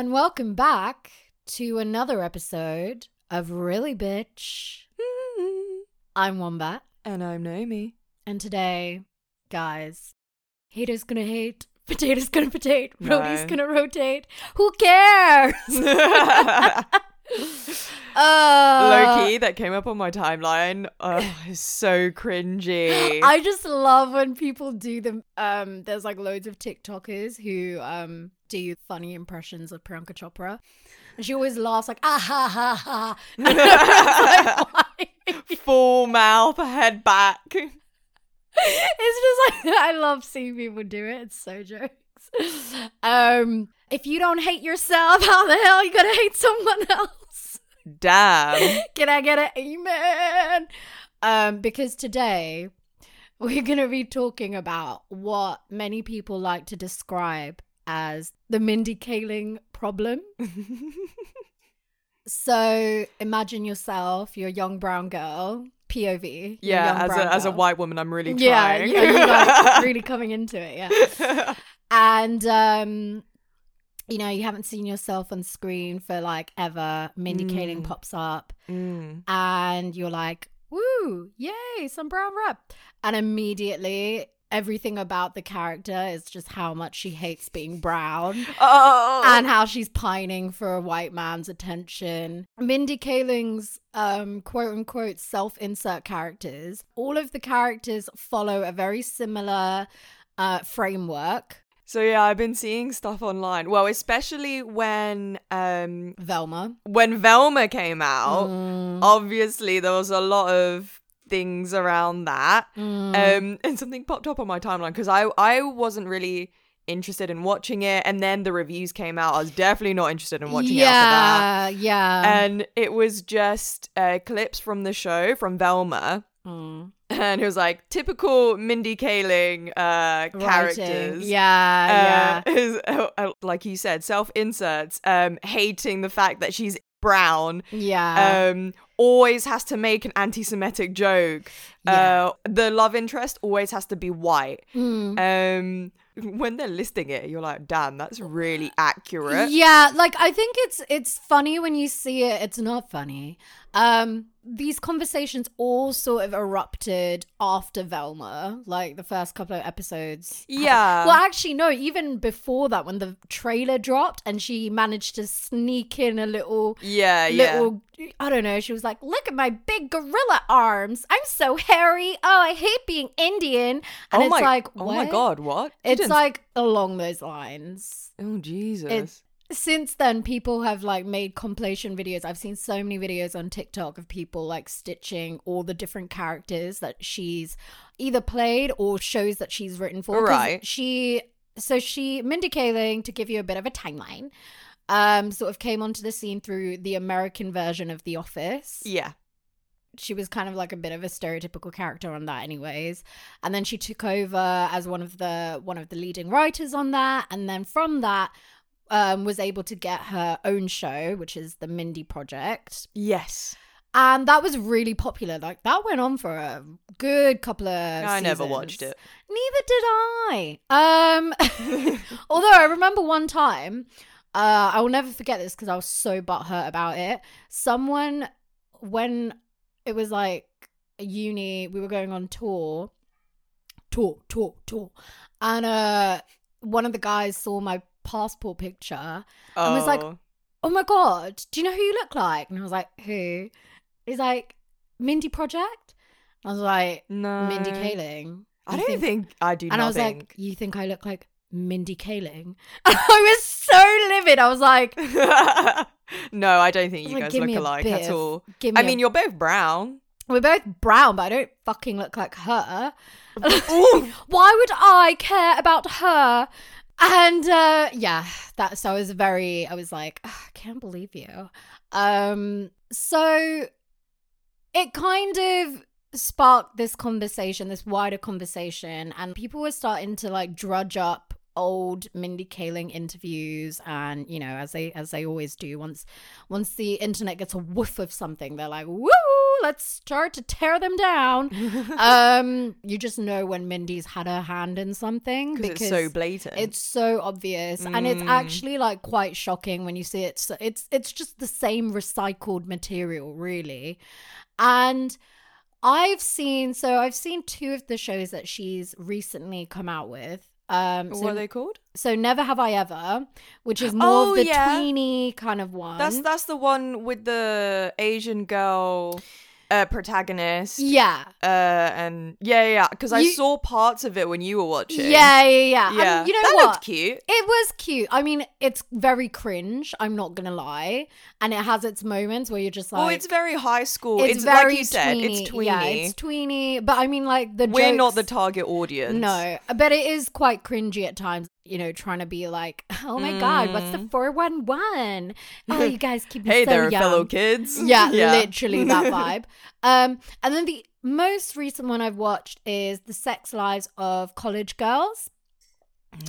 And welcome back to another episode of Really Bitch. I'm Wombat, And I'm Naomi. and today, guys, haters gonna hate, potatoes gonna potate, No. roadie's gonna rotate. Who cares? uh, Loki, that came up on my timeline. Oh, it's so cringy. I just love when people do them. Um, there's like loads of TikTokers who um do you funny impressions of Priyanka Chopra, and she always laughs like ah ha ha ha. Like. Full mouth, head back. It's just like I love seeing people do it. It's so jokes. Um, if you don't hate yourself, how the hell you gonna hate someone else? Damn. Can I get an amen? Um, because today we're going to be talking about what many people like to describe as the Mindy Kaling problem. so imagine yourself, you're a young brown girl, POV. you're a young Yeah, as a, as a white woman, I'm really trying. yeah, you're like really coming into it, yeah. And um you know, you haven't seen yourself on screen for like ever. Mindy Kaling Mm. pops up Mm. and you're like, woo, yay, some brown rep. And immediately everything about the character is just how much she hates being brown Oh. and how she's pining for a white man's attention. Mindy Kaling's um quote unquote self-insert characters, all of the characters follow a very similar uh framework. so yeah, I've been seeing stuff online. Well, especially when um Velma. when Velma came out, Mm, obviously there was a lot of things around that. mm. Um, and something popped up on my timeline because I I wasn't really interested in watching it, and then the reviews came out. I was definitely not interested in watching it after that. yeah, yeah. And it was just uh, clips from the show from Velma, Mm. and it was like typical Mindy Kaling uh, characters. Yeah, Uh, is, uh, uh, like you said, self inserts, um, hating the fact that she's brown, yeah. Um, always has to make an anti Semitic joke. Yeah. Uh, the love interest always has to be white. Mm. Um, when they're listing it, you're like, damn, that's really accurate. Yeah, like I think it's it's funny when you see it. It's not funny. Um, these conversations all sort of erupted after Velma, like the first couple of episodes. Yeah. Well, actually, no. Even before that, when the trailer dropped and she managed to sneak in a little, Yeah, yeah. little. I don't know. She was like, "Look at my big gorilla arms. I'm so hairy. Oh, I hate being Indian." And oh it's my, like, oh my god, what? It's like along those lines oh Jesus. it's- since then people have like made compilation videos. I've seen so many videos on tiktok of people like stitching all the different characters that she's either played or shows that she's written for. Right. she so she mindy kaling to give you a bit of a timeline um sort of came onto the scene through the american version of the office. Yeah. she was kind of like a bit of a stereotypical character on that anyways. And then she took over as one of the one of the leading writers on that. And then from that um, was able to get her own show which is the mindy project. Yes. and that was really popular. Like that went on for a good couple of I never watched it. neither did i. Um although i remember one time uh i will never forget this because i was so butthurt about it. Someone when it was like uni we were going on tour tour tour tour. And uh one of the guys saw my passport picture Oh. was like, oh. oh my god do you know who you look like and i was like who he's like mindy project i was like no. mindy kaling I don't think, I do and I was think. like, "You think I look like Mindy Kaling?" I was so livid. I was like, no, I don't think I you like, guys look alike at of- all. "Give me." I a- mean, you're both brown. we're both brown, but I don't fucking look like her. Why would I care about her? And uh yeah, that so I was very I was like, "Ugh, I can't believe you. Um so it kind of sparked this conversation, this wider conversation, and people were starting to like drudge up old Mindy Kaling interviews and you know as they as they always do once once the internet gets a whiff of something they're like woo let's start to tear them down. Um you just know when Mindy's had her hand in something because it's so blatant. it's so obvious. And it's Mm. actually like quite shocking when you see it. So it's it's just the same recycled material really. And i've seen so i've seen two of the shows that she's recently come out with um what are they called? so never have i ever which is more Oh, of the yeah. tweeny kind of one That's that's the one with the Asian girl uh, protagonist. yeah Uh, and yeah, yeah, because I You- saw parts of it when you were watching. yeah yeah yeah yeah. and you know that what looked cute. It was cute. I mean, it's very cringe. I'm not gonna lie, and it has its moments where you're just like, well, it's very high school. it's, like you said, it's tweeny. Yeah, it's tweeny. But I mean, like the We're not the jokes- target audience. no, but it is quite cringy at times. You know, trying to be like, oh my god, what's the Mm. four one one? Oh, you guys keep me Hey so there, young. fellow kids. Yeah, literally that vibe. Um, and then the most recent one I've watched is the Sex Lives of College Girls,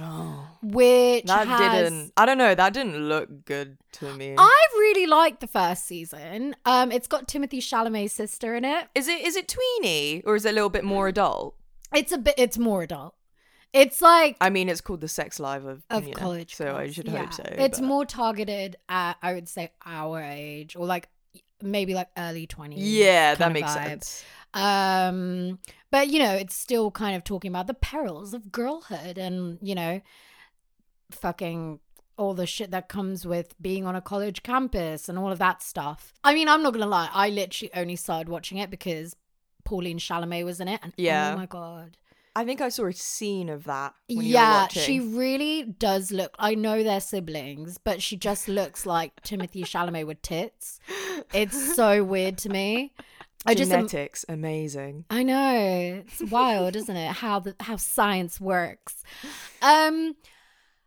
Oh, which that has didn't. I don't know. That didn't look good to me. I really liked the first season. Um, it's got Timothée Chalamet's sister in it. Is it is it tweeny or is it a little bit more adult? It's a bit. It's more adult. It's like I mean, it's called the Sex Life of of you know, college. so I should Yeah. hope so. It's but- more targeted at I would say our age or like maybe like early twenties. Yeah, that makes sense. Um, but you know, it's still kind of talking about the perils of girlhood and you know, fucking all the shit that comes with being on a college campus and all of that stuff. I mean, I'm not gonna lie, I literally only started watching it because Pauline Chalamet was in it, and Yeah. oh my god. I think I saw a scene of that. When you were yeah, she really does look. I know they're siblings, but she just looks like Timothée Chalamet with tits. It's so weird to me. I just am- genetics amazing. I know. It's wild, isn't it? How the how science works. Um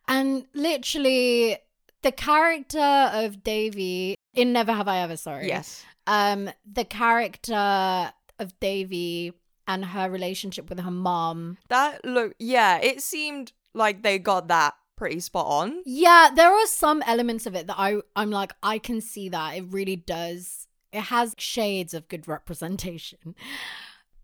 and literally the character of Devi in Never Have I Ever, sorry. Yes. Um the character of Devi and her relationship with her mom. That look yeah, it seemed like they got that pretty spot on. Yeah, there are some elements of it that I I'm like I can see that. It really does. It has shades of good representation.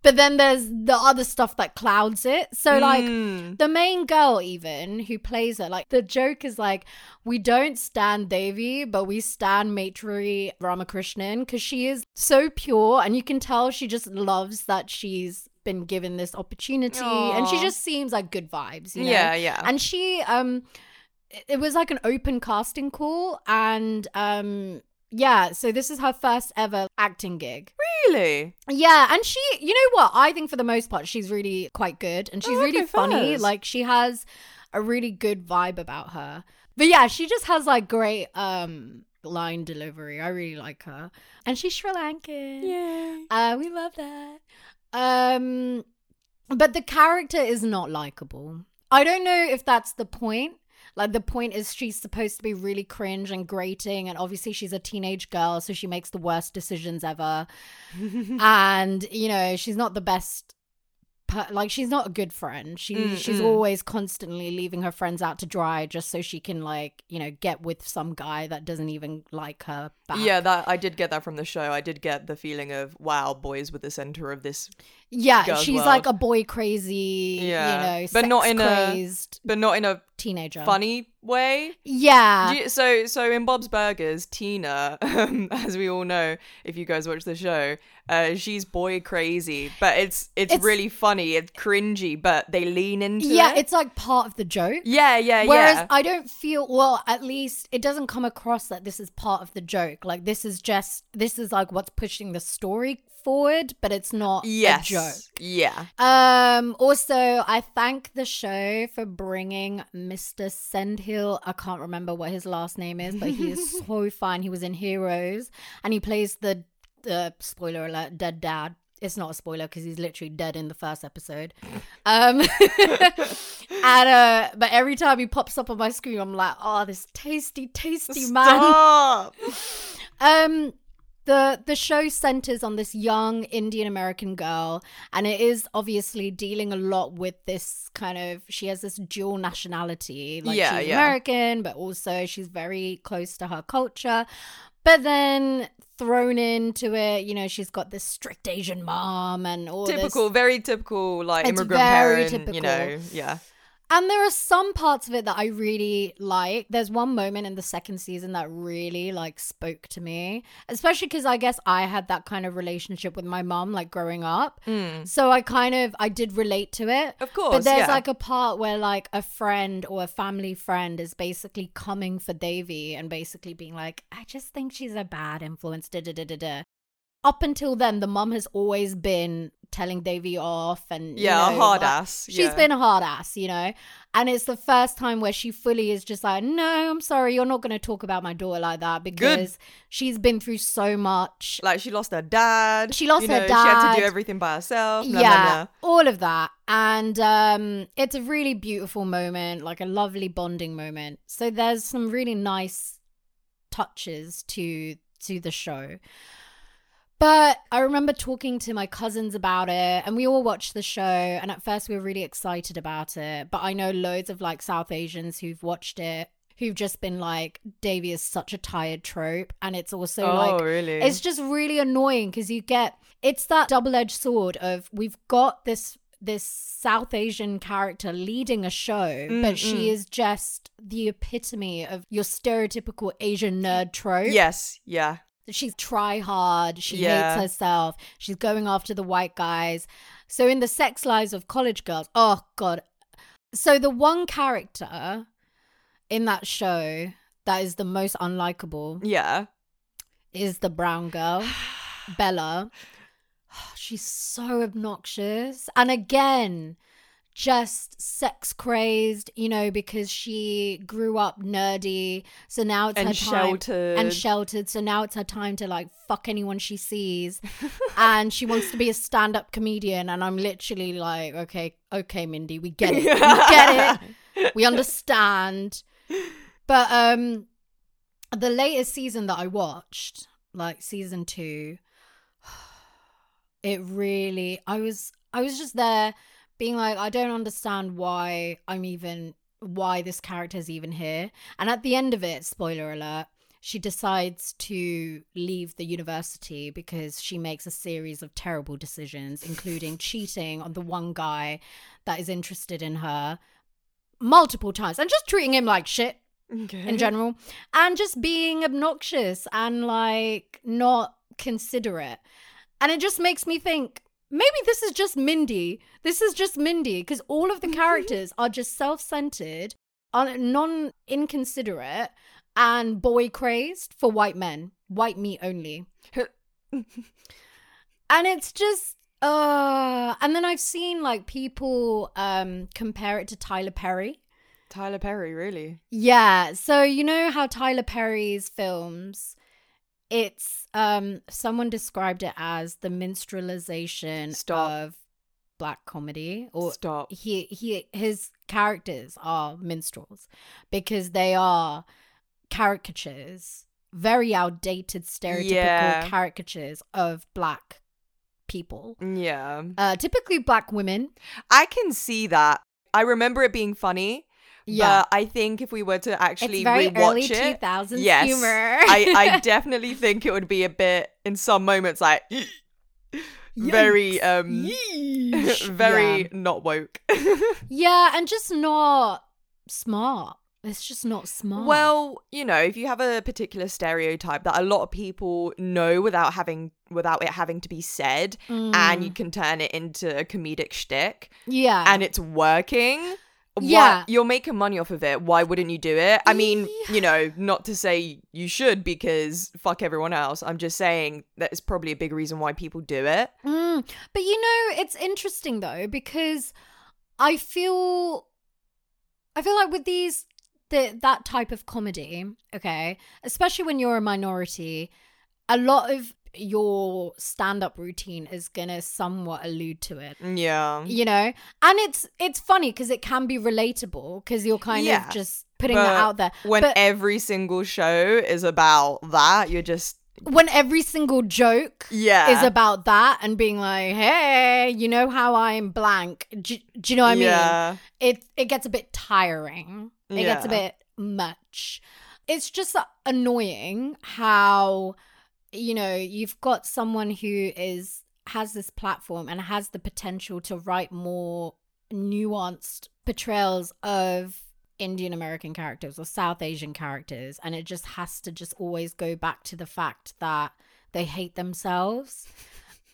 But then there's the other stuff that clouds it. So like Mm. the main girl even who plays her like the joke is like we don't stand Devi but we stand Maitreyi Ramakrishnan because she is so pure and you can tell she just loves that she's been given this opportunity and she just seems like good vibes you know? Yeah, yeah. and she um it was like an open casting call and um yeah so this is her first ever acting gig really? yeah, and she, you know what? I think for the most part, she's really quite good and she's Oh, really funny. Like she has a really good vibe about her. But yeah, she just has like great um line delivery. I really like her, and she's Sri Lankan. Yeah. Uh, we love that. Um, but the character is not likable. I don't know if that's the point. Like the point is she's supposed to be really cringe and grating, and obviously she's a teenage girl, so she makes the worst decisions ever. and you know she's not the best. Per- like she's not a good friend. She Mm, she's mm. always constantly leaving her friends out to dry just so she can like you know get with some guy that doesn't even like her back. Yeah, that I did get that from the show. I did get the feeling of wow, boys were the center of this, Yeah, she's world. like a boy crazy, Yeah, you know, but not in a- but not in a teenager. funny way. Yeah. You- so so in Bob's Burgers, Tina, um, as we all know, if you guys watch the show, uh, she's boy crazy, but it's it's, It's- really funny. It's cringy, but they lean into yeah, it. it's like part of the joke. yeah, yeah, yeah. Whereas yeah. I don't feel well, at least it doesn't come across that this is part of the joke. Like this is just this is like what's pushing the story forward, but it's not yes, a joke. yeah. Um also I thank the show for bringing Mr. Sendhil. I can't remember what his last name is, but he is so fine. He was in Heroes and he plays the the spoiler alert dead dad. It's not a spoiler because he's literally dead in the first episode. Um and uh but every time he pops up on my screen I'm like, "Oh, this tasty tasty man." Um, the the show centers on this young Indian American girl, and it is obviously dealing a lot with this kind of. She has this dual nationality, like Yeah, she's yeah. American, but also she's very close to her culture. But then thrown into it, you know, she's got this strict Asian mom and all this typical, very typical, like It's immigrant very parent. typical. You know, yeah. And there are some parts of it that I really like. There's one moment in the second season that really like spoke to me, especially because I guess I had that kind of relationship with my mom, like growing up. Mm. So I kind of I did relate to it. Of course, But there's yeah. like a part where like a friend or a family friend is basically coming for Devi and basically being like, I just think she's a bad influence. Da da da da da. Up until then, the mum has always been telling Devi off and you yeah, a hard like- ass. She's yeah. been a hard ass, you know? And it's the first time where she fully is just like, no, I'm sorry, you're not going to talk about my daughter like that because she's been through so much. like she lost her dad. She lost you her know, She had to do everything by herself. blah, blah, yeah, blah. all of that. And um, it's a really beautiful moment, like a lovely bonding moment. So there's some really nice touches to to the show. But I remember talking to my cousins about it, and we all watched the show. And at first, we were really excited about it. But I know loads of like South Asians who've watched it who've just been like, Devi is such a tired trope. And it's also oh, like, really? it's just really annoying because you get it's that double-edged sword of we've got this this South Asian character leading a show, but Mm, she mm. is just the epitome of your stereotypical Asian nerd trope. yes, yeah. She's try hard, she Yeah. hates herself, she's going after the white guys. So in the sex lives of college girls, oh god. So the one character in that show that is the most unlikable Yeah. is the brown girl, Bella. She's so obnoxious. And again, just sex crazed, you know, because she grew up nerdy. So now it's And her time. sheltered. And sheltered. So now it's her time to like fuck anyone she sees. and she wants to be a stand up comedian. And I'm literally like, okay, okay, Mindy, we get it. We get it. We understand. But um the latest season that I watched, like season 2, it really I was I was just there being like I don't understand why I'm even why this character's even here. And at the end of it, spoiler alert, she decides to leave the university because she makes a series of terrible decisions, including cheating on the one guy that is interested in her multiple times and just treating him like shit okay. in general and just being obnoxious and like not considerate and it just makes me think maybe this is just mindy this is just mindy because all of the characters are just self-centered un- non-inconsiderate and boy crazed for white men white meat only and it's just uh and then i've seen like people um compare it to tyler perry Tyler Perry, really? yeah. So you know how Tyler Perry's films, it's um someone described it as the minstrelization Stop. of black comedy or Stop. he he his characters are minstrels because they are caricatures, very outdated stereotypical Yeah. caricatures of black people. Yeah. Uh typically black women. I can see that. I remember it being funny. Yeah. But I think if we were to actually It's very early rewatch it, 2000s yes, humor. I, I definitely think it would be a bit in some moments like very um Yeesh. very Yeah. not woke. Yeah, and just not smart. It's just not smart. well, you know, if you have a particular stereotype that a lot of people know without having without it having to be said, and Mm. you can turn it into a comedic shtick, yeah, and it's working. Why- Yeah. you're making money off of it. Why wouldn't you do it? I mean, Yeah. you know, not to say you should because fuck everyone else. I'm just saying that is probably a big reason why people do it. Mm. But you know, it's interesting though because I feel, I feel like with these the that type of comedy, okay, especially when you're a minority, a lot of your stand-up routine is gonna somewhat allude to it Yeah. you know and it's it's funny because it can be relatable because you're kind Yeah, of just putting that out there When But- every single show is about that, you're just when every single joke Yeah. is about that and being like, "Hey, you know how I'm blank." Do, do you know what I mean? It it gets a bit tiring. It gets a bit much. It's just annoying how you know you've got someone who is has this platform and has the potential to write more nuanced portrayals of Indian American characters or South Asian characters and it just has to just always go back to the fact that they hate themselves.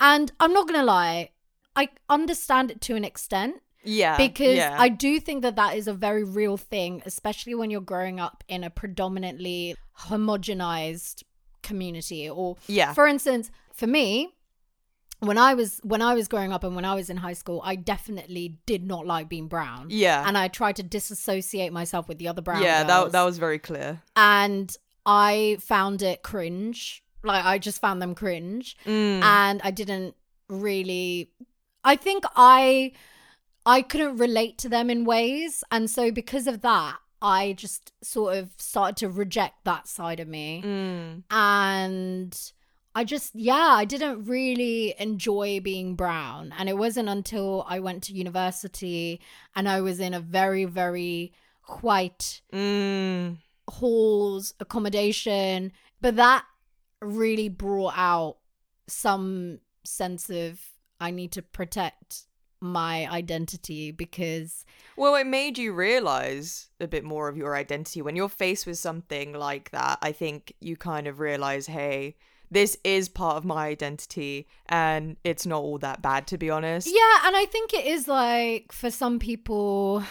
And I'm not going to lie, I understand it to an extent Yeah. because yeah. I do think that that is a very real thing, especially when you're growing up in a predominantly homogenized community. Or, Yeah. for instance, for me, when I was when I was growing up and when I was in high school, I definitely did not like being brown, yeah. and I tried to disassociate myself with the other brown. yeah, that that was very clear. and I found it cringe. Like I just found them cringe Mm. and I didn't really I think I I couldn't relate to them in ways and so because of that I just sort of started to reject that side of me Mm. and I just yeah I didn't really enjoy being brown and it wasn't until I went to university and I was in a very very white Mm. halls accommodation but that really brought out some sense of i need to protect my identity because Well, it made you realize a bit more of your identity when you're faced with something like that. I think you kind of realize, hey, this is part of my identity, and it's not all that bad, to be honest. yeah and i think it is like for some people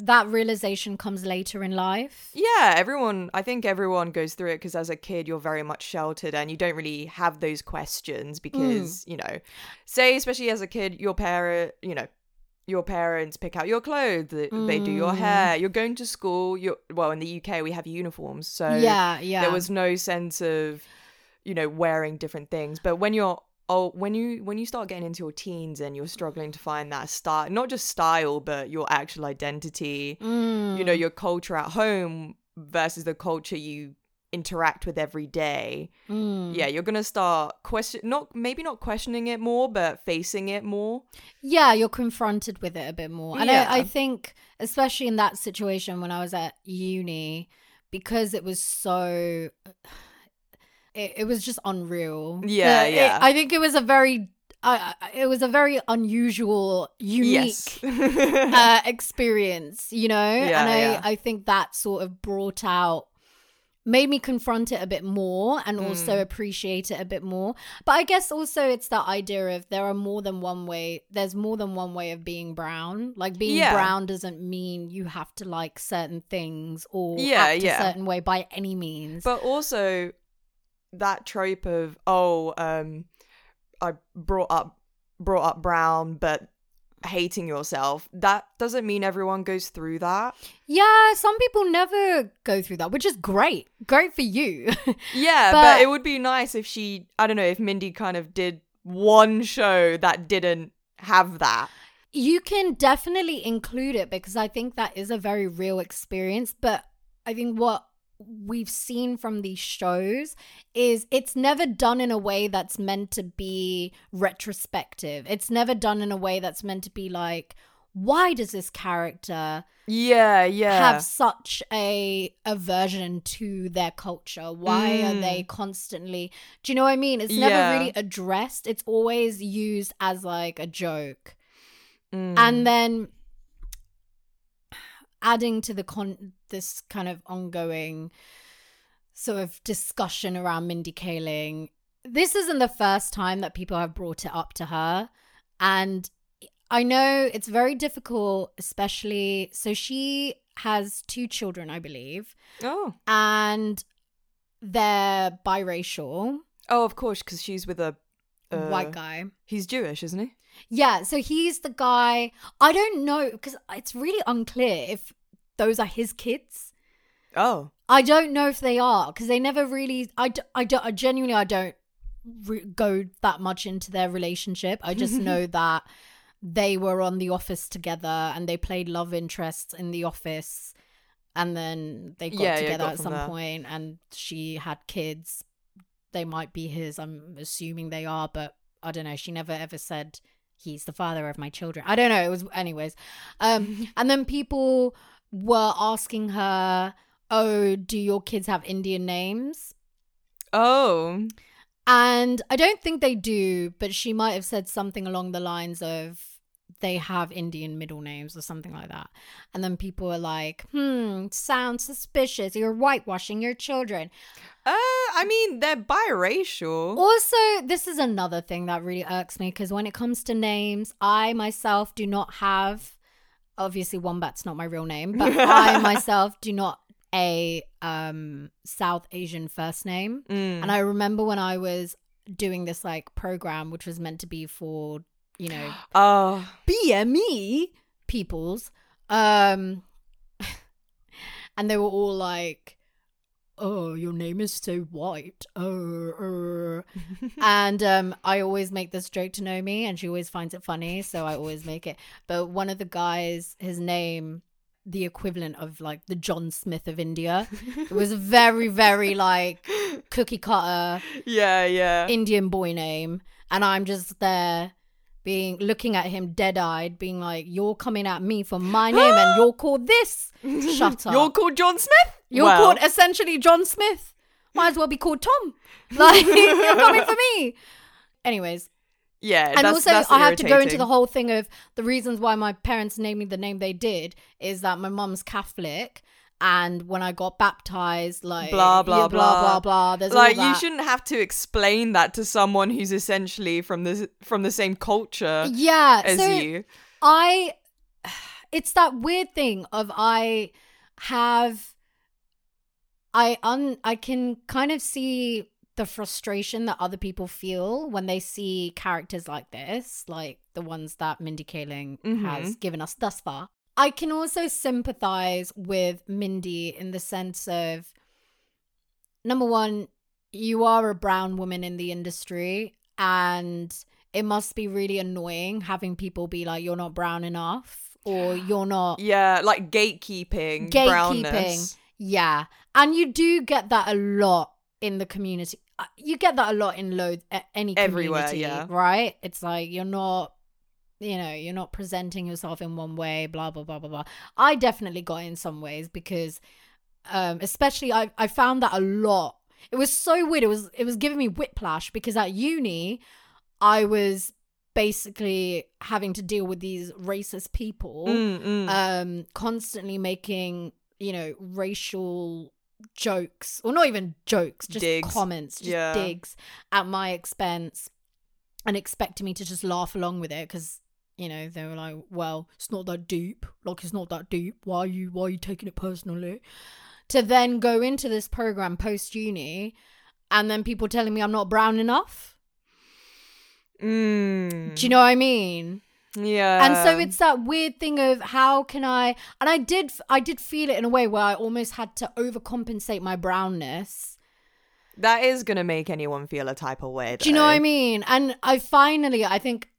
that realization comes later in life Yeah, everyone, I think everyone goes through it because as a kid, you're very much sheltered and you don't really have those questions because, you know, say, especially as a kid, your parent, you know, your parents pick out your clothes, they, they do your Mm. hair, you're going to school, you're, well, in the UK, we have uniforms. So yeah yeah there was no sense of, you know, wearing different things. But when you're, oh, when you when you start getting into your teens and you're struggling to find that style, not just style, but your actual identity, Mm. you know your culture at home versus the culture you interact with every day Mm. yeah you're gonna start question not maybe not questioning it more but facing it more yeah you're confronted with it a bit more and Yeah. I, I think especially in that situation when i was at uni because it was so it, it was just unreal Yeah, it- yeah. i think it was a very uh, it was a very unusual unique yes uh, experience you know Yeah, and i yeah. i think that sort of brought out made me confront it a bit more and also Mm. appreciate it a bit more but i guess also it's that idea of there are more than one way there's more than one way of being brown like being Yeah. brown doesn't mean you have to like certain things or Yeah, act yeah. a certain way by any means but also that trope of oh um i brought up brought up brown but hating yourself that doesn't mean everyone goes through that yeah some people never go through that which is great great for you Yeah, But- but, it would be nice if she, I don't know, if Mindy kind of did one show that didn't have that. You can definitely include it because I think that is a very real experience. But I think what we've seen from these shows is it's never done in a way that's meant to be retrospective. It's never done in a way that's meant to be like, why does this character Yeah, yeah. have such a aversion to their culture? Why are Mm. they constantly do you know what I mean? It's never Yeah. really addressed. It's always used as like a joke Mm. and then adding to the con this kind of ongoing sort of discussion around Mindy Kaling. This isn't the first time that people have brought it up to her. And I know it's very difficult especially so she has two children I believe. Oh, and they're biracial. Oh, of course, because she's with a uh, white guy. He's Jewish, isn't he? Yeah, so he's the guy. I don't know because it's really unclear if those are his kids. Oh, I don't know if they are because they never really. I, I, don't, I genuinely I don't re- go that much into their relationship. I just know that they were on The Office together and they played love interests in The Office, and then they got Yeah, yeah, together got at some there. point and she had kids they might be his. I'm assuming they are, but I don't know. She never ever said he's the father of my children. I don't know. It was anyways. Um and then people were asking her, "Oh, do your kids have Indian names?" Oh. And I don't think they do, but she might have said something along the lines of they have Indian middle names or something like that. And then people are like, hmm, sounds suspicious. You're whitewashing your children. Uh, I mean, they're biracial. Also, this is another thing that really irks me because when it comes to names, I myself do not have. Obviously, Wombat's not my real name, but I myself do not a um South Asian first name. Mm. And I remember when I was doing this like program, which was meant to be for you know Oh, BME peoples. Um and they were all like, Oh, your name is so white. Oh, uh. and um I always make this joke to Gnomi and she always finds it funny, so I always make it. But one of the guys, his name the equivalent of like the John Smith of India. It was very, very like cookie cutter yeah, yeah. Indian boy name, and I'm just there being looking at him dead eyed, being like, "You're coming at me for my name, and you're called this. Shut up. You're called John Smith? You're Well, called essentially John Smith. Might as well be called Tom. Like you're coming for me." Anyways, Yeah, and also I have to go into the whole thing of the reasons why my parents named me the name they did is that my mum's Catholic. And when I got baptized, like Blah, blah, yeah, blah, blah, blah. blah. There's like you shouldn't have to explain that to someone who's essentially from the from the same culture yeah, as so you. I it's that weird thing of I have I un I can kind of see the frustration that other people feel when they see characters like this, like the ones that Mindy Kaling mm-hmm. has given us thus far. I can also sympathize with Mindy in the sense of number one, you are a brown woman in the industry and it must be really annoying having people be like you're not brown enough or you're not Yeah, like gatekeeping, Gatekeeping. brownness. yeah and you do get that a lot in the community Uh, you get that a lot in load a- any Everywhere, community yeah. right it's like you're not you know you're not presenting yourself in one way blah blah blah blah blah i definitely got in some ways because um especially i i found that a lot it was so weird it was it was giving me whiplash because at uni i was basically having to deal with these racist people Mm, mm. um constantly making you know racial jokes or not even jokes just Digs. comments just Yeah. digs at my expense and expecting me to just laugh along with it because you know they were like well it's not that deep like it's not that deep why are you why are you taking it personally to then go into this program post uni and then people telling me i'm not brown enough Mm. do you know what i mean Yeah. and so it's that weird thing of how can I and I did I did feel it in a way where I almost had to overcompensate my brownness. that is gonna make anyone feel a type of way. Do you know what I mean? And I finally I think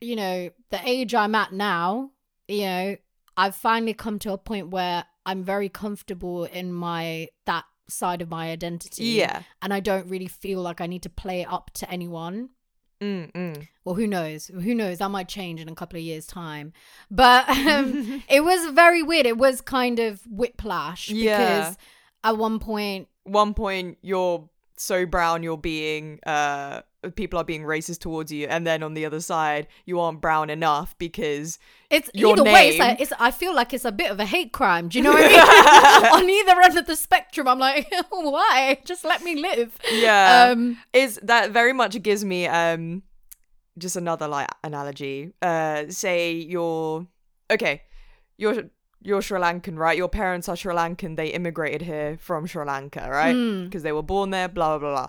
you know the age I'm at now, you know, I've finally come to a point where I'm very comfortable in my that side of my identity. Yeah. And I don't really feel like I need to play it up to anyone. Mm, mm. well who knows who knows that might change in a couple of years time but um, it was very weird it was kind of whiplash because Yeah. at one point One point you're so brown you're being uh people are being racist towards you and then on the other side you aren't brown enough because it's Your either way it's, name- like, it's i feel like it's a bit of a hate crime do you know what i mean? On either end of the spectrum i'm like why? Just let me live. Yeah. Um is that very much gives me um just another like analogy. Uh say you're okay you're you're Sri Lankan right? Your parents are Sri Lankan. They immigrated here from Sri Lanka right? Mm. because they were born there blah blah blah blah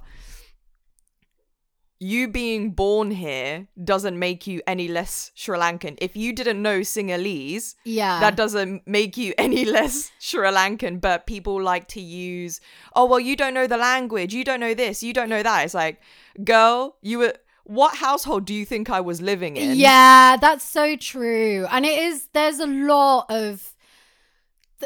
you being born here doesn't make you any less Sri Lankan. If you didn't know Sinhalese, yeah that doesn't make you any less Sri Lankan, but people like to use, oh, well, you don't know the language, you don't know this, you don't know that. It's like, girl, you were, what household do you think I was living in? Yeah, that's so true. And it is there's a lot of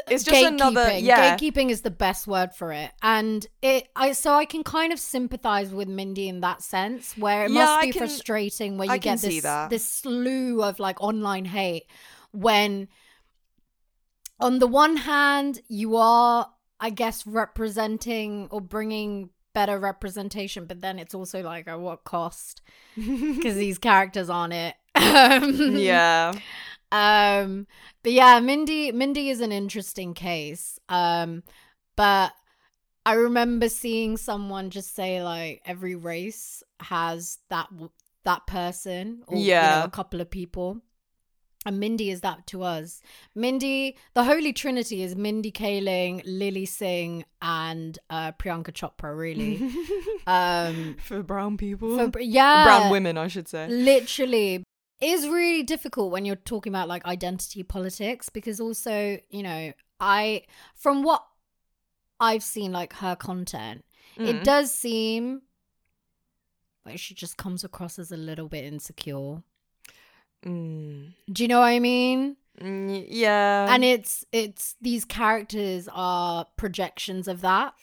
It's just another- gatekeeping. yeah. Gatekeeping is the best word for it, and it. I so I can kind of sympathize with Mindy in that sense, where it Yeah, must be can- frustrating where you can get this this slew of like online hate. When on the one hand you are, I guess, representing or bringing better representation, but then it's also like at what cost? Because these characters on it. Um, yeah. um, but yeah, Mindy Mindy is an interesting case. Um, but I remember seeing someone just say like every race has that that person or you know, Yeah. a couple of people. And Mindy is that to us. Mindy, the Holy Trinity is Mindy Kaling, Lilly Singh, and uh, Priyanka Chopra. Really, um, For brown people. for, yeah, brown women, I should say. literally it is really difficult when you're talking about like identity politics because also you know i from what i've seen like her content it Mm. does seem like she just comes across as a little bit insecure Mm. do you know what i mean Mm, yeah. and it's it's these characters are projections of that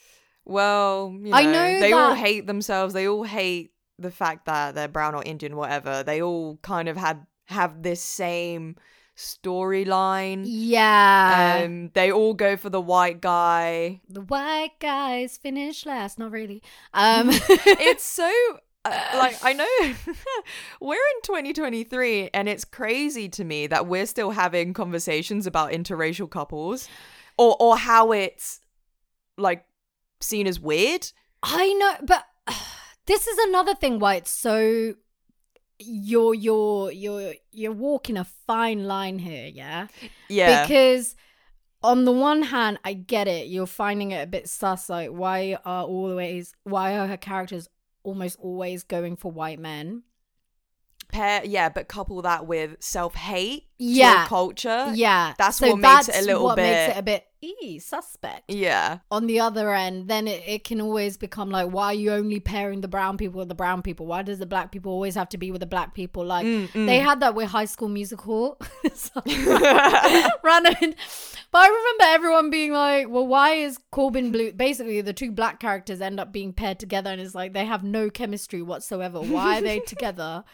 Well, you know, I know they all hate themselves. They all hate the fact that they're brown or Indian, whatever. They all kind of had have this same storyline. yeah Um, they all go for the white guy. the white guys finish last not really um It's so uh, like I know we're in 2023 and it's crazy to me that we're still having conversations about interracial couples or or how it's like seen as weird. I know, but this is another thing why it's so you're you're you're you're walking a fine line here, yeah? Yeah. Because on the one hand, I get it. You're finding it a bit sus. Like, why are always why are her characters almost always going for white men? pair yeah but couple that with self-hate Yeah. yeah culture yeah, that's so what makes it a little what makes it a bit ee, suspect. yeah on the other end, then it, it can always become like, why are you only pairing the brown people with the brown people? Why does the black people always have to be with the black people? Like Mm, mm. they had that with High School Musical. running. But I remember everyone being like, well, why is Corbin Bleu? Basically, the two black characters end up being paired together, and it's like they have no chemistry whatsoever. Why are they together?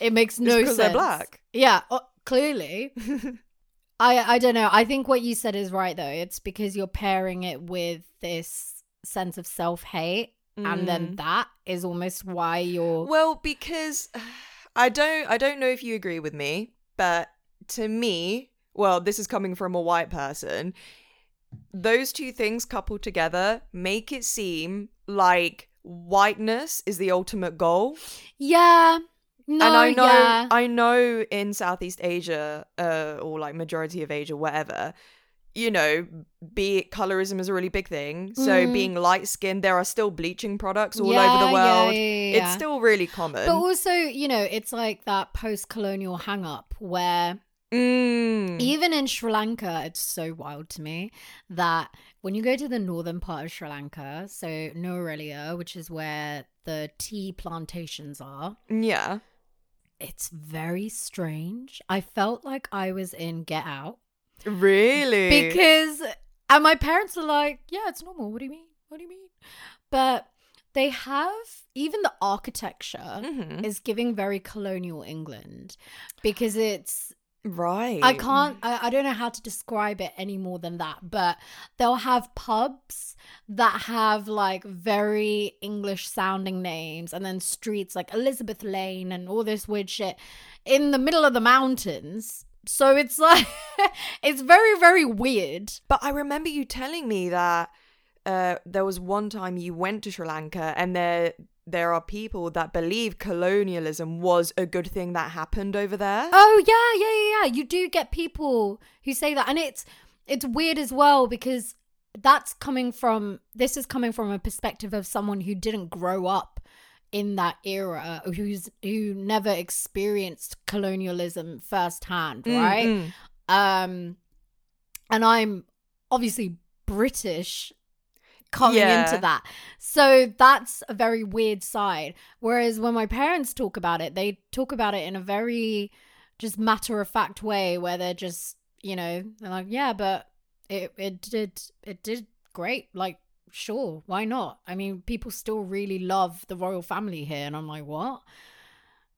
It makes no sense. they're black Yeah, uh, clearly. I I don't know. I think what you said is right though. It's because you're pairing it with this sense of self-hate and then that is almost why you're Mm. well because i don't i don't know if you agree with me but to me well this is coming from a white person those two things coupled together make it seem like whiteness is the ultimate goal Yeah. No, and I know yeah. I know in Southeast Asia, uh, or like majority of Asia, whatever, you know, be it colorism is a really big thing. So Mm. being light skinned, there are still bleaching products all Yeah, over the world. yeah, yeah, It's still really common. But also, you know, it's like that post-colonial hang-up where Mm. even in Sri Lanka, it's so wild to me that when you go to the northern part of Sri Lanka, so Nuwara, which is where the tea plantations are, Yeah. It's very strange. I felt like I was in Get Out Really? because, and my parents are like, "Yeah, it's normal. What do you mean? What do you mean?" But they have even the architecture Mhm. is giving very colonial England because it's Right. I can't I, I don't know how to describe it any more than that, but they'll have pubs that have like very English sounding names and then streets like Elizabeth Lane and all this weird shit in the middle of the mountains. So it's like it's very, very weird. But I remember you telling me that uh, there was one time you went to Sri Lanka and there there are people that believe colonialism was a good thing that happened over there. Oh yeah, yeah, yeah, yeah. You do get people who say that, and it's it's weird as well because that's coming from this is coming from a perspective of someone who didn't grow up in that era, who's who never experienced colonialism firsthand, Mm, right? mm. Um, and I'm obviously British coming Yeah. into that. So that's a very weird side. Whereas when my parents talk about it, they talk about it in a very just matter of fact way where they're just, you know, they're like, yeah, but it it did it did great. Like, sure, why not? I mean, people still really love the royal family here, and I'm like, what?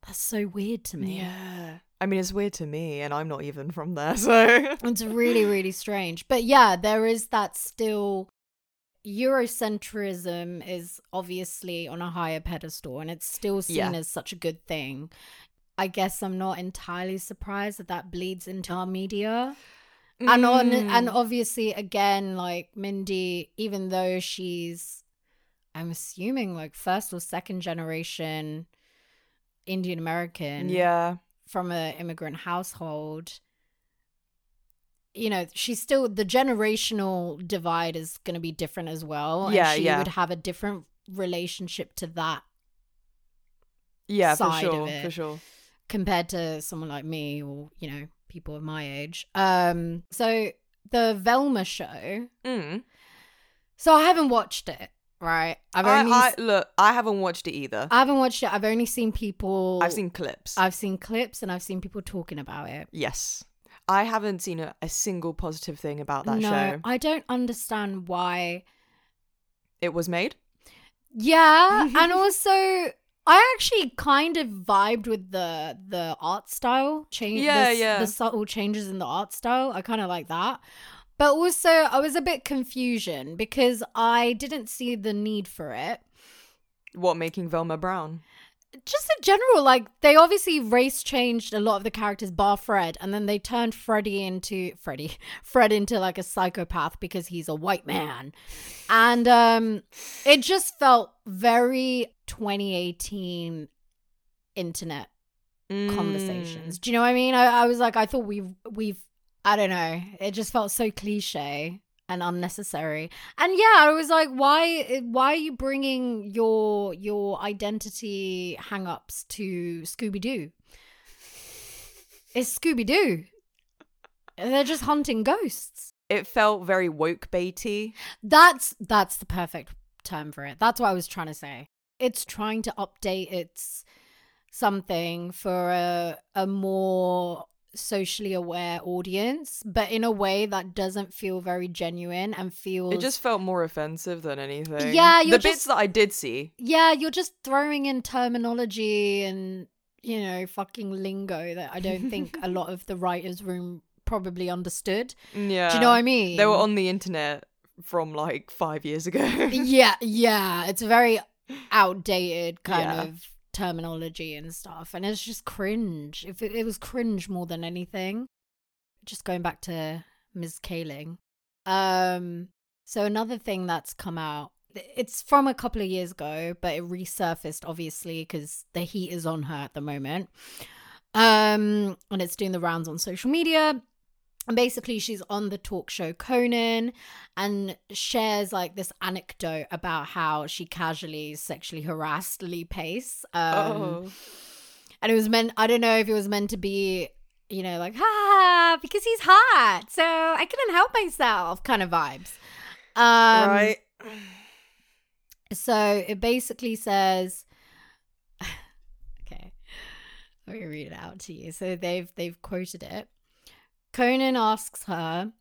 That's so weird to me. Yeah. I mean, it's weird to me, and I'm not even from there, so. It's really, really strange. But yeah, there is that still. Eurocentrism is obviously on a higher pedestal and it's still seen Yeah. as such a good thing. I guess I'm not entirely surprised that that bleeds into our media. And on and Mm. obviously again like Mindy even though she's I'm assuming like first or second generation Indian American yeah. from an immigrant household you know she's still the generational divide is going to be different as well Yeah, and she yeah. would have a different relationship to that Yeah, for sure. For sure. compared to someone like me or you know people of my age um so the velma show Mm. so i haven't watched it right i've I, only look, I haven't watched it either. I haven't watched it i've only seen people I've seen clips. i've seen clips and i've seen people talking about it yes. I haven't seen a, a single positive thing about that no show. i don't understand why It was made? Yeah, and also I actually kind of vibed with the the art style change. Yeah, the, yeah. The subtle changes in the art style, I kind of like that. But also, I was a bit confusion because I didn't see the need for it. What, making Velma Brown? Just in general, like they obviously race changed a lot of the characters, bar Fred, and then they turned Freddy into Freddy, Fred into like a psychopath because he's a white man, and um, it just felt very 2018 internet Mm. conversations. Do you know what I mean? I, I was like, I thought we've we've I don't know. It just felt so cliche and unnecessary. And yeah, I was like, why why are you bringing your your identity hang-ups to Scooby Doo? It's Scooby Doo. They're just hunting ghosts. It felt very woke baity. That's that's the perfect term for it. That's what I was trying to say. It's trying to update its something for a a more socially aware audience, but in a way that doesn't feel very genuine and feels It just felt more offensive than anything. Yeah, the you're bits just- that I did see. yeah, you're just throwing in terminology and you know fucking lingo that I don't think a lot of the writers room probably understood. Yeah. Do you know what I mean? They were on the internet from like five years ago. yeah, yeah. It's a very outdated kind Yeah. of terminology and stuff. And it's just cringe. If it, it was cringe more than anything. Just going back to Ms. Kaling. Um, so another thing that's come out, it's from a couple of years ago, but it resurfaced obviously because the heat is on her at the moment. Um, and it's doing the rounds on social media. And basically, she's on the talk show Conan and shares like this anecdote about how she casually sexually harassed Lee Pace. Um, oh. And it was meant, I don't know if it was meant to be, you know, like, ha, because he's hot. So I couldn't help myself kind of vibes. Um, right. So it basically says, okay, let me read it out to you. So they've they've quoted it. Conan asks her,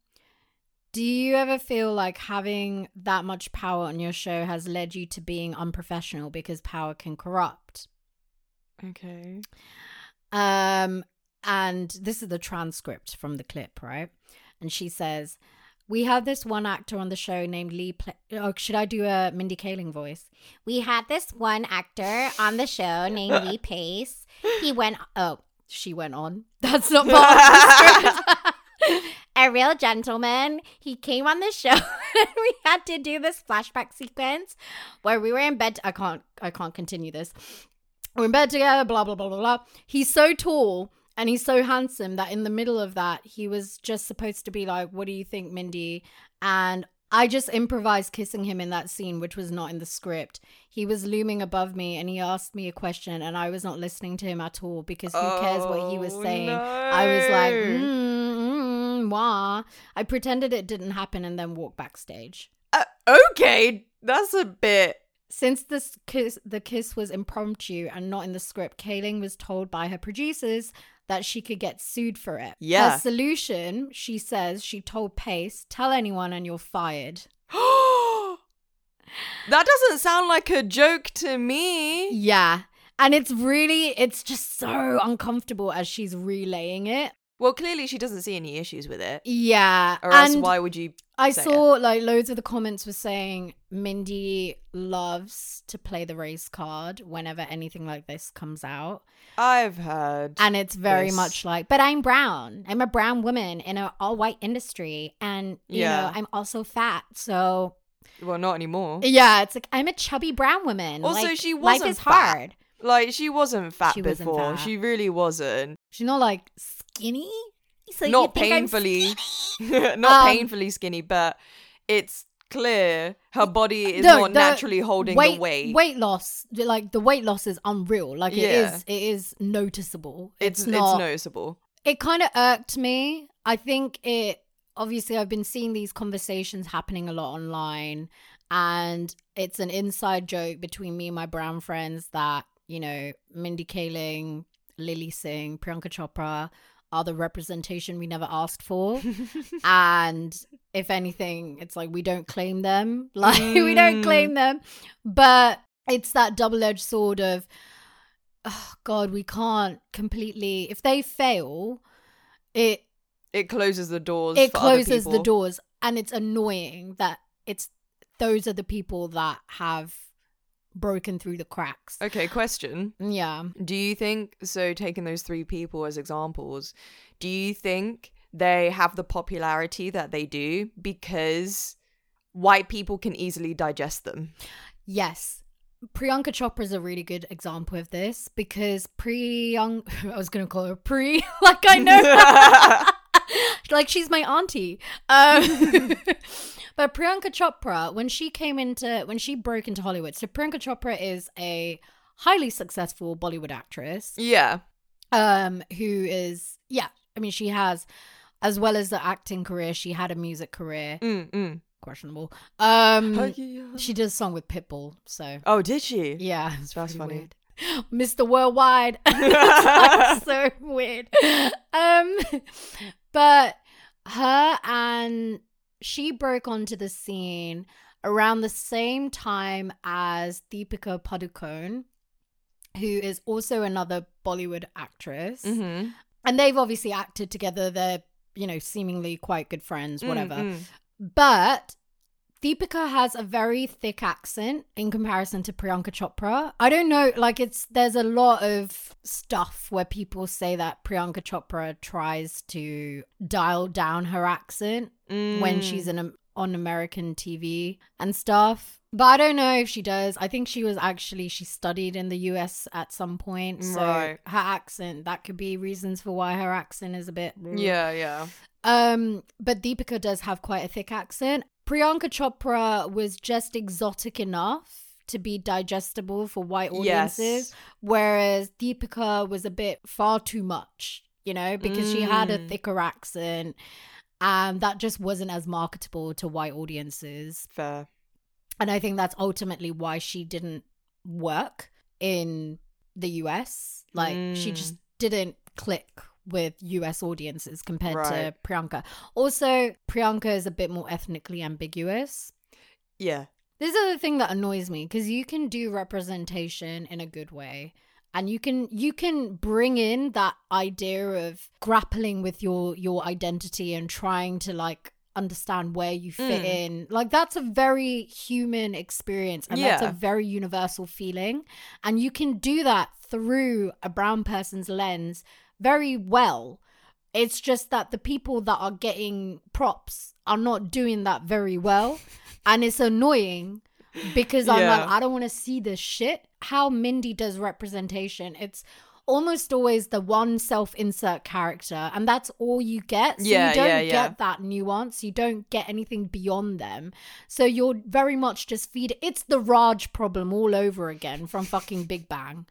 "Do you ever feel like having that much power on your show has led you to being unprofessional because power can corrupt?" Okay. Um, and this is the transcript from the clip, right? And she says, "We had this one actor on the show named Lee. Pla- oh, should I do a Mindy Kaling voice? We had this one actor on the show named Lee Pace. He went. Oh, she went on. That's not part of the script. A real gentleman. He came on the show. and we had to do this flashback sequence where we were in bed. I can't. I can't continue this. We're in bed together. Blah blah blah blah blah. He's so tall and he's so handsome that in the middle of that, he was just supposed to be like, "What do you think, Mindy?" And I just improvised kissing him in that scene, which was not in the script. He was looming above me and he asked me a question, and I was not listening to him at all because who cares what he was Oh, saying? I was like, no. mm, mm, wah. I pretended it didn't happen and then walked backstage. Uh, okay, that's a bit. Since this kiss, the kiss was impromptu and not in the script, Kaling was told by her producers, that she could get sued for it. Yeah. Her solution, she says, she told Pace, tell anyone and you're fired. that doesn't sound like a joke to me. Yeah. And it's really, it's just so uncomfortable as she's relaying it. Well, clearly she doesn't see any issues with it. Yeah. Or else and why would you I say it? saw like loads of the comments were saying Mindy loves to play the race card whenever anything like this comes out. I've heard. And it's very Yes. much like, but I'm brown. I'm a brown woman in an all white industry. And, you Yeah. know, I'm also fat. So, well, not anymore. yeah, it's like, I'm a chubby brown woman. Also, Like, she wasn't is fat. hard. Like she wasn't fat She wasn't before. fat. She really wasn't. She's not like skinny. So not painfully, skinny? not Um, painfully skinny, but it's clear her body is No, not naturally holding weight, the weight. Weight loss, like the weight loss is unreal. Like it Yeah. is, it is noticeable. It's It's, it's, noticeable. it kind of irked me. I think it obviously I've been seeing these conversations happening a lot online and it's an inside joke between me and my brown friends that, you know, Mindy Kaling, Lilly Singh, Priyanka Chopra are the representation we never asked for. and if anything, it's like we don't claim them. Like we don't Mm. claim them. But it's that double-edged sword of oh god, we can't completely if they fail, it It closes the doors. it for other closes the doors and it's annoying that it's those are the people that have broken through the cracks. Okay, question. Yeah. Do you think so? Taking those three people as examples, do you think they have the popularity that they do because white people can easily digest them? Yes. Priyanka Chopra is a really good example of this because Priyanka, I was going to call her Pri, like I know, like she's my auntie. Um, but Priyanka Chopra, when she came into, when she broke into Hollywood, so Priyanka Chopra is a highly successful Bollywood actress yeah. um, who is, yeah, I mean, she has, as well as the acting career, she had a music career, Mm, mm. questionable. Um, she did a song with Pitbull, so Oh, did she? yeah, That's it's funny. weird. Mr. Worldwide. That's so weird. Um, but her and she broke onto the scene around the same time as Deepika Padukone, who is also another Bollywood actress. Mm-hmm. And they've obviously acted together. They're, you know, seemingly quite good friends, whatever. Mm, But Deepika has a very thick accent in comparison to Priyanka Chopra. I don't know, like it's there's a lot of stuff where people say that Priyanka Chopra tries to dial down her accent mm, when she's in a, on American TV and stuff. But I don't know if she does. I think she was actually she studied in the US at some point. So Right. her accent, that could be reasons for why her accent is a bit Yeah, yeah. um, but Deepika does have quite a thick accent. Priyanka Chopra was just exotic enough to be digestible for white audiences, Yes. whereas Deepika was a bit far too much, you know, because she had a Mm. thicker accent and that just wasn't as marketable to white audiences. Fair. And I think that's ultimately why she didn't work in the US. Like she Mm. just didn't click with US audiences compared to Right. Priyanka. Also, Priyanka is a bit more ethnically ambiguous. Yeah. This is the thing that annoys me because you can do representation in a good way. And you can you can bring in that idea of grappling with your your identity and trying to like understand where you fit Mm. in. Like that's a very human experience and that's a very universal feeling. And you can do that through a brown person's lens very well. It's just that the people that are getting props are not doing that very well. and it's annoying because I'm like, I don't want to see this shit. How Mindy does representation, it's almost always the one self insert character, and that's all you get. So Yeah, you don't yeah, yeah. get that nuance. You don't get anything beyond them. So you're very much just feed it's the Raj problem all over again from fucking Big Bang.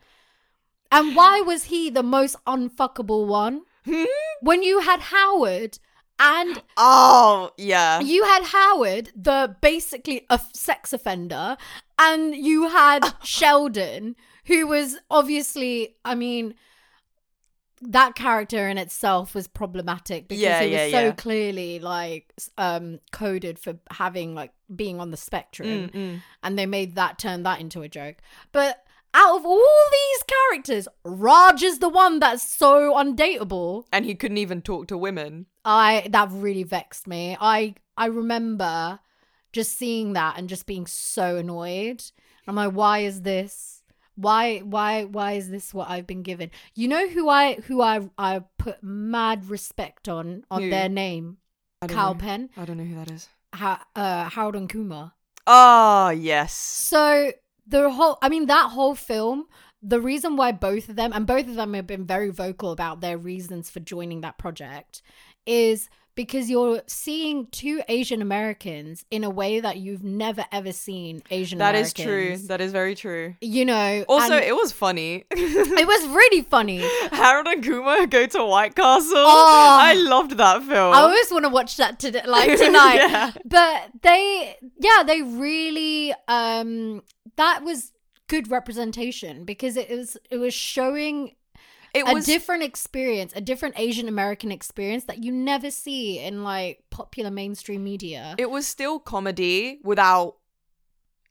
And why was he the most unfuckable one? Hmm? When you had Howard and Oh, yeah. you had Howard, the basically a sex offender, and you had Sheldon, who was obviously, I mean, that character in itself was problematic because Yeah, he was yeah, so yeah. clearly like um coded for having like being on the spectrum Mm, mm. and they made that turn that into a joke. But out of all these characters, Raj is the one that's so undateable. And he couldn't even talk to women. I that really vexed me. I I remember just seeing that and just being so annoyed. I'm like, why is this? Why why why is this what I've been given? You know who I who I I put mad respect on on Who? their name? I don't Kal know. Penn, I don't know who that is. ha- uh, Harold and Kumar. Ah, yes. So the whole, I mean, that whole film, the reason why both of them, and both of them have been very vocal about their reasons for joining that project, is because you're seeing two Asian Americans in a way that you've never ever seen Asian That is Americans. true. That is very true. You know, Also, it was funny. it was really funny. Harold and Kumar go to White Castle. Oh. I loved that film. I always want to watch that today, like tonight. Yeah. But they, yeah, they really, um, that was good representation because it was it was showing It was a different experience, a different Asian American experience that you never see in like popular mainstream media. it was still comedy without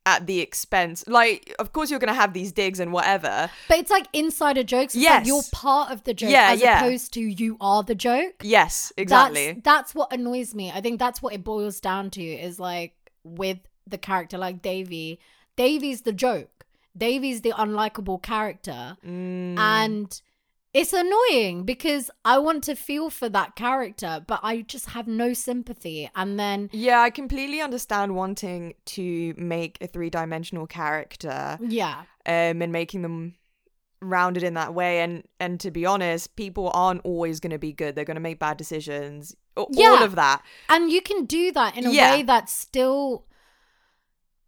at the expense. Like, of course, you're gonna have these digs and whatever. but it's like insider jokes. It's Yes. like you're part of the joke Yeah, as yeah. opposed to you are the joke. Yes, exactly. That's, that's what annoys me. I think that's what it boils down to is like with the character like Devi. Devi's the joke. Devi's the unlikable character. Mm. And it's annoying because I want to feel for that character, but I just have no sympathy. And then yeah, I completely understand wanting to make a three-dimensional character yeah. um, and making them rounded in that way. And and to be honest, people aren't always going to be good. They're going to make bad decisions. All Yeah. of that. and you can do that in a Yeah. way that's still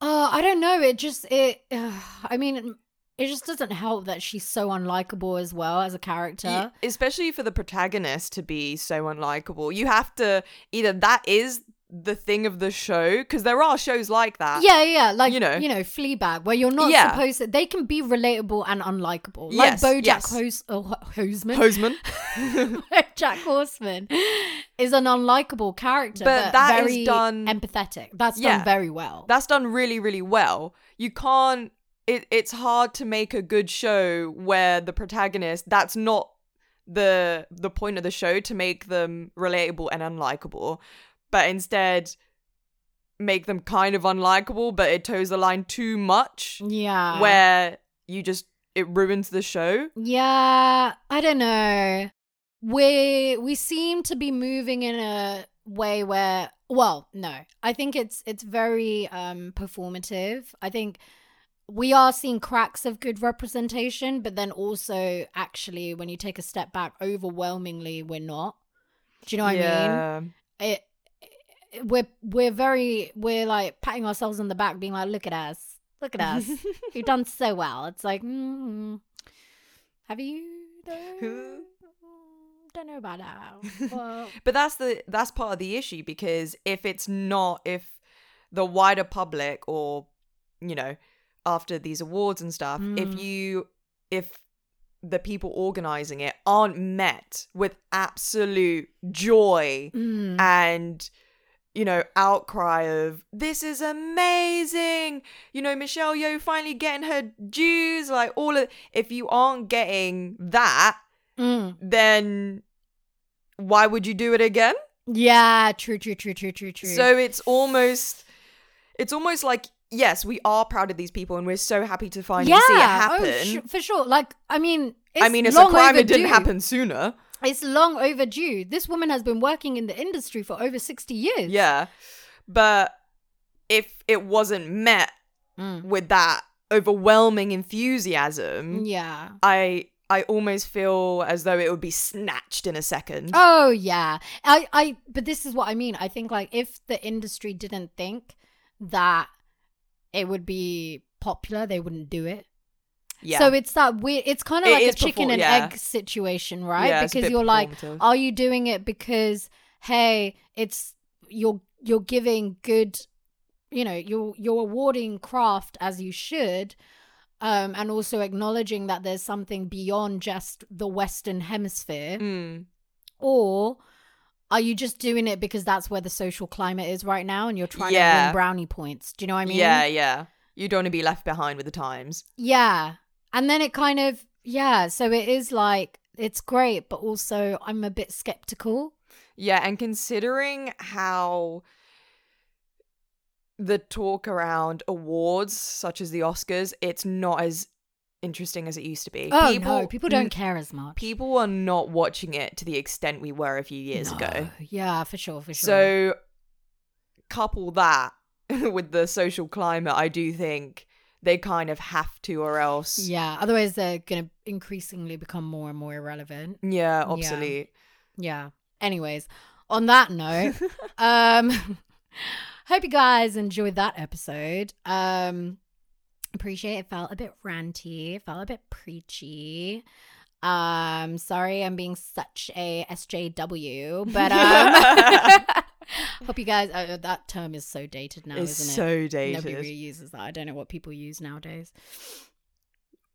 uh i don't know it just it uh, i mean it just doesn't help that she's so unlikable as well as a character Y- especially for the protagonist to be so unlikable. You have to either that is the thing of the show because there are shows like that. yeah yeah like you know. you know fleabag where you're not Yeah. supposed to they can be relatable and unlikable like Yes, bojack yes. Hos- oh, Hoseman. Jack Horseman is an unlikable character, But but, that is very done- empathetic. That's Yeah. done very well. That's done really, really well. You can't. It, it's hard to make a good show where the protagonist. That's not the the point of the show to make them relatable and unlikable, but instead make them kind of unlikable, but it toes the line too much, yeah. where you just it ruins the show. Yeah, I don't know. We we seem to be moving in a way where well, no. I think it's it's very um performative. I think we are seeing cracks of good representation, but then also actually when you take a step back, overwhelmingly we're not. Do you know what I mean? yeah. It we're we're very we're like patting ourselves on the back being like look at us. Look at us. You've done so well. It's like, mm, have you? Though? Mm, Don't know about that. Well, But that's the that's part of the issue because if it's not if the wider public or you know after these awards and stuff Mm. if you if the people organizing it aren't met with absolute joy mm, and you know outcry of this is amazing you know Michelle Yeoh finally getting her dues like all of if you aren't getting that mm. then why would you do it again yeah, true, true, true, true, true, true. so it's almost it's almost like yes we are proud of these people and we're so happy to finally yeah, see it oh, happen sh- for sure. Like, I mean, it's i mean it's a long crime it didn't happen sooner It's long overdue. This woman has been working in the industry for over sixty years. yeah but if it wasn't met Mm. with that overwhelming enthusiasm Yeah. i i almost feel as though it would be snatched in a second Oh yeah. I I but this is what I mean. I think like if the industry didn't think that it would be popular, they wouldn't do it. Yeah So it's that weird it's kind of It like a chicken and yeah. egg situation, right? Yeah, because you're like are you doing it because hey, it's you're you're giving good you know, you're you're awarding craft as you should um, and also acknowledging that there's something beyond just the Western Hemisphere, Mm. or are you just doing it because that's where the social climate is right now, and you're trying to Yeah. win brownie points? Do you know what I mean? Yeah, yeah. You don't want to be left behind with the times. Yeah. And then it kind of, yeah. So it is like, it's great, but also I'm a bit skeptical. Yeah, and considering how the talk around awards such as the Oscars, it's not as interesting as it used to be. Oh, no. People don't care as much. People are not watching it to the extent we were a few years ago. Yeah, for sure, for sure. So couple that with the social climate, I do think they kind of have to or else yeah. Otherwise, they're going to increasingly become more and more irrelevant. yeah, obsolete. Yeah. Anyways, on that note, um, hope you guys enjoyed that episode. Um, appreciate it felt a bit ranty, felt a bit preachy. Um, sorry, I'm being such a SJW, but um, hope you guys. Uh, that term is so dated now, it's isn't it? so dated. Nobody really uses that. I don't know what people use nowadays.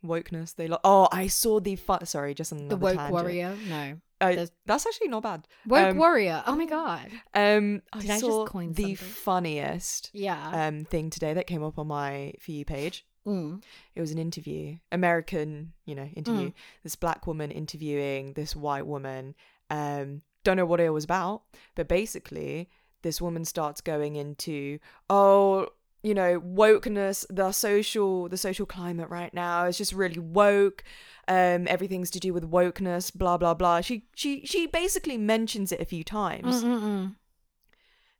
Wokeness. They lo- oh, I saw the fu- sorry, just another The woke tangent. warrior. No, Uh, that's actually not bad. woke Um, warrior. Oh my god. Um, Did I I just saw coin the something? funniest Yeah. um thing today that came up on my for you page. Mm. It was an interview, American, you know, interview. Mm. This black woman interviewing this white woman. Um, don't know what it was about, but basically, this woman starts going into, oh, you know, wokeness, the social, the social climate right now is just really woke. Um, everything's to do with wokeness, blah blah blah. She she she basically mentions it a few times. Mm-mm-mm.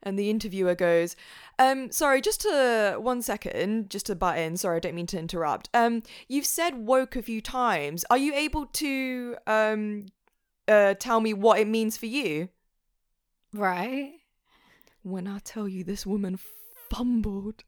And the interviewer goes, um, sorry, just to one second, just to butt in. Sorry, I don't mean to interrupt. Um, you've said woke a few times. Are you able to um uh tell me what it means for you? Right. When I tell you this woman fumbled.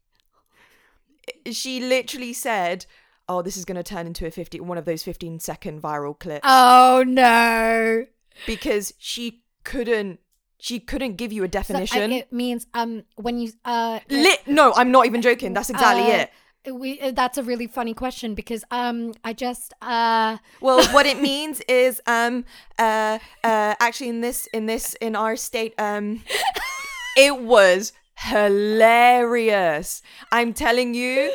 She literally said, Oh, this is gonna turn into a fifty one of those fifteen second viral clips. Oh no. because she couldn't she couldn't give you a So, uh, definition. it means um when you uh Lit no, I'm not even joking. That's exactly uh, it. We uh, that's a really funny question because um I just uh Well, what it means is um uh uh actually in this in this in our state um it was hilarious. I'm telling you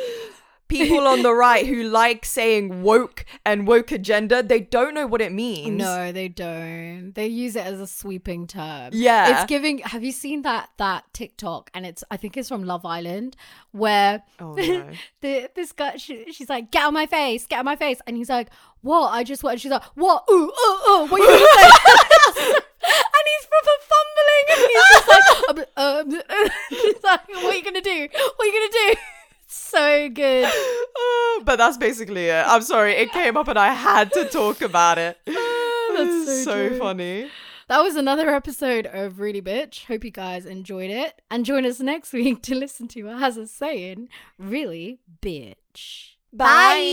people on the right who like saying woke and woke agenda, they don't know what it means. no they don't. They use it as a sweeping term. Yeah. it's giving have you seen that that TikTok? And it's I think it's from Love Island where Oh no. the this guy she, she's like get on my face get on my face. And he's like what? I just what she's like what? Ooh ooh ooh what you say? And he's proper fumbling and he's just like um, um, he's like what are you gonna do? What are you gonna do so good Uh, but that's basically it. I'm sorry, it came up and I had to talk about it. that's so true. funny. that was another episode of Really Bitch hope you guys enjoyed it and join us next week to listen to us as saying really bitch Bye.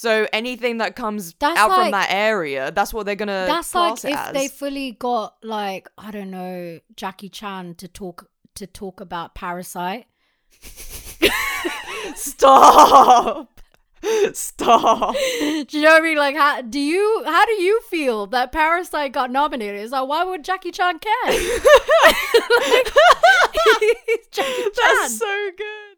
So anything that comes That's out from that area, that's what they're gonna That's like if as. they fully got like I don't know Jackie Chan to talk to talk about Parasite. Stop. Stop. do you know what I mean? Like, how do you how do you feel that Parasite got nominated? It's like, why would Jackie Chan care? like, Jackie Chan. That's so good.